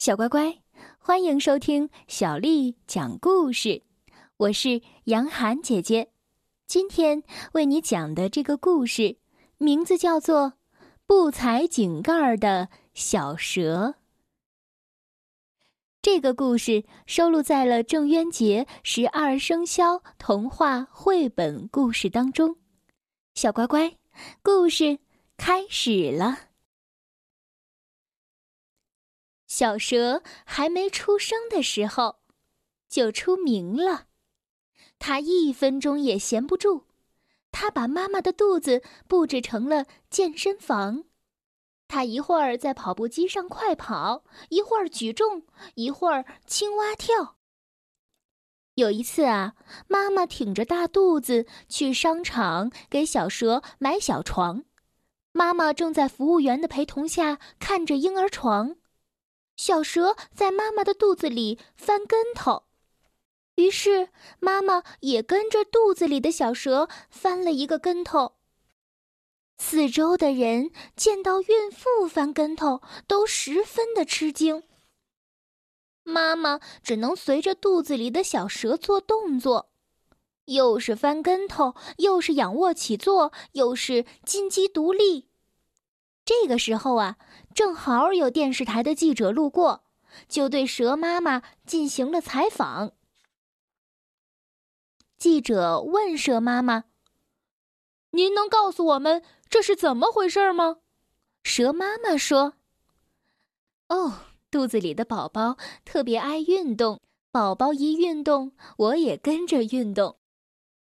小乖乖，欢迎收听小丽讲故事。我是杨涵姐姐，今天为你讲的这个故事名字叫做《不踩井盖的小蛇》。这个故事收录在了郑渊洁十二生肖童话绘本故事当中。小乖乖，故事开始了。小蛇还没出生的时候，就出名了。它一分钟也闲不住，它把妈妈的肚子布置成了健身房。它一会儿在跑步机上快跑，一会儿举重，一会儿青蛙跳。有一次啊，妈妈挺着大肚子去商场给小蛇买小床，妈妈正在服务员的陪同下看着婴儿床。小蛇在妈妈的肚子里翻跟头，于是妈妈也跟着肚子里的小蛇翻了一个跟头。四周的人见到孕妇翻跟头，都十分的吃惊。妈妈只能随着肚子里的小蛇做动作，又是翻跟头，又是仰卧起坐，又是金鸡独立。这个时候啊，正好有电视台的记者路过，就对蛇妈妈进行了采访。记者问蛇妈妈：“您能告诉我们这是怎么回事吗？”蛇妈妈说：“哦，肚子里的宝宝特别爱运动，宝宝一运动，我也跟着运动。”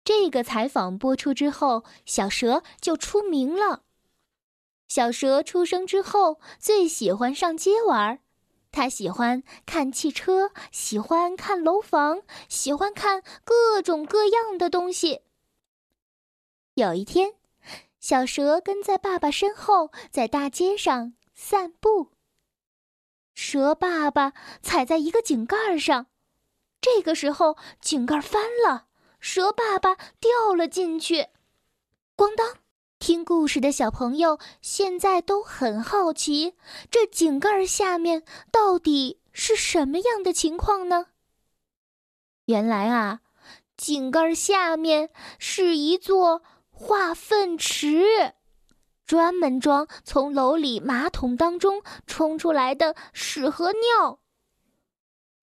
这个采访播出之后，小蛇就出名了。小蛇出生之后，最喜欢上街玩儿。它喜欢看汽车，喜欢看楼房，喜欢看各种各样的东西。有一天，小蛇跟在爸爸身后，在大街上散步。蛇爸爸踩在一个井盖上，这个时候井盖翻了，蛇爸爸掉了进去，咣当。听故事的小朋友现在都很好奇，这井盖下面到底是什么样的情况呢？原来啊，井盖下面是一座化粪池，专门装从楼里马桶当中冲出来的屎和尿。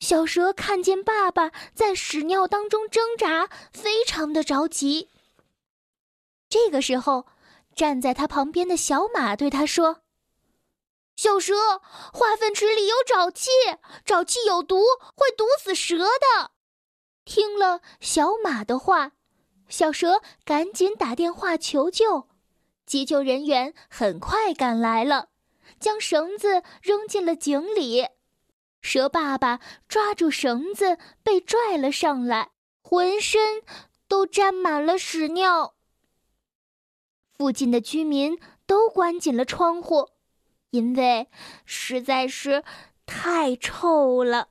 小蛇看见爸爸在屎尿当中挣扎，非常的着急。这个时候。站在他旁边的小马对他说：“小蛇，化粪池里有沼气，沼气有毒，会毒死蛇的。”听了小马的话，小蛇赶紧打电话求救。急救人员很快赶来了，将绳子扔进了井里。蛇爸爸抓住绳子被拽了上来，浑身都沾满了屎尿。附近的居民都关紧了窗户，因为实在是太臭了。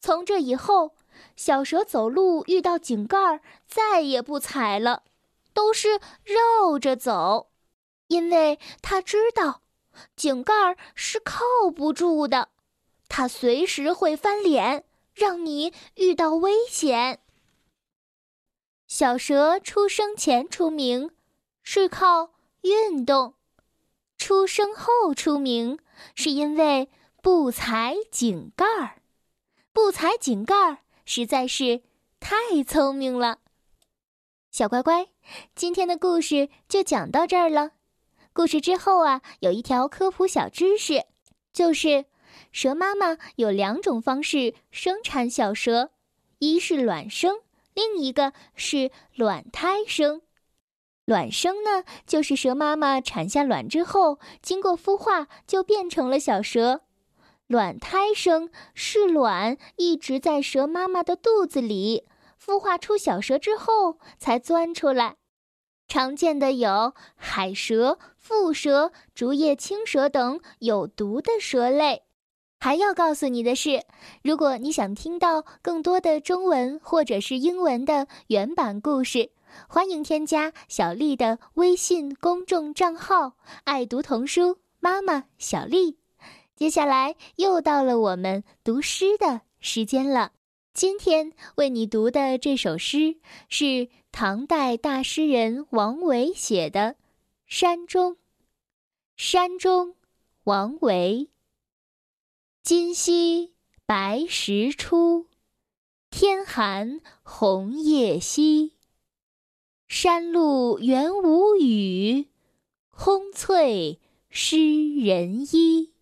从这以后，小蛇走路遇到井盖再也不踩了，都是绕着走，因为它知道井盖是靠不住的，它随时会翻脸，让你遇到危险。小蛇出生前出名。是靠运动，出生后出名，是因为不踩井盖儿。不踩井盖儿实在是太聪明了。小乖乖，今天的故事就讲到这儿了。故事之后啊，有一条科普小知识，就是蛇妈妈有两种方式生产小蛇，一是卵生，另一个是卵胎生。卵生呢，就是蛇妈妈产下卵之后，经过孵化就变成了小蛇。卵胎生是卵一直在蛇妈妈的肚子里，孵化出小蛇之后才钻出来。常见的有海蛇、腹蛇、竹叶青蛇等有毒的蛇类。还要告诉你的是，如果你想听到更多的中文或者是英文的原版故事。欢迎添加小丽的微信公众账号“爱读童书妈妈小丽”。接下来又到了我们读诗的时间了。今天为你读的这首诗是唐代大诗人王维写的《山中》。山中，王维。今夕白石出，天寒红叶稀。山路原无雨，空翠湿人衣。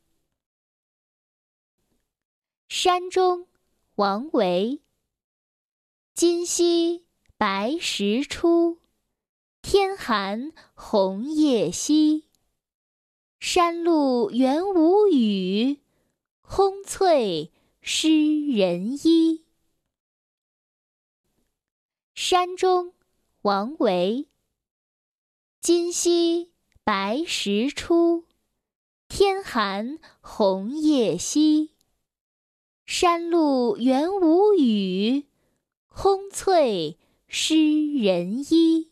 山中，王维。今夕白石出，天寒红叶稀。山路原无雨，空翠湿人衣。山中，王维。今夕白石出，天寒红叶稀。山路原无雨，空翠湿人衣。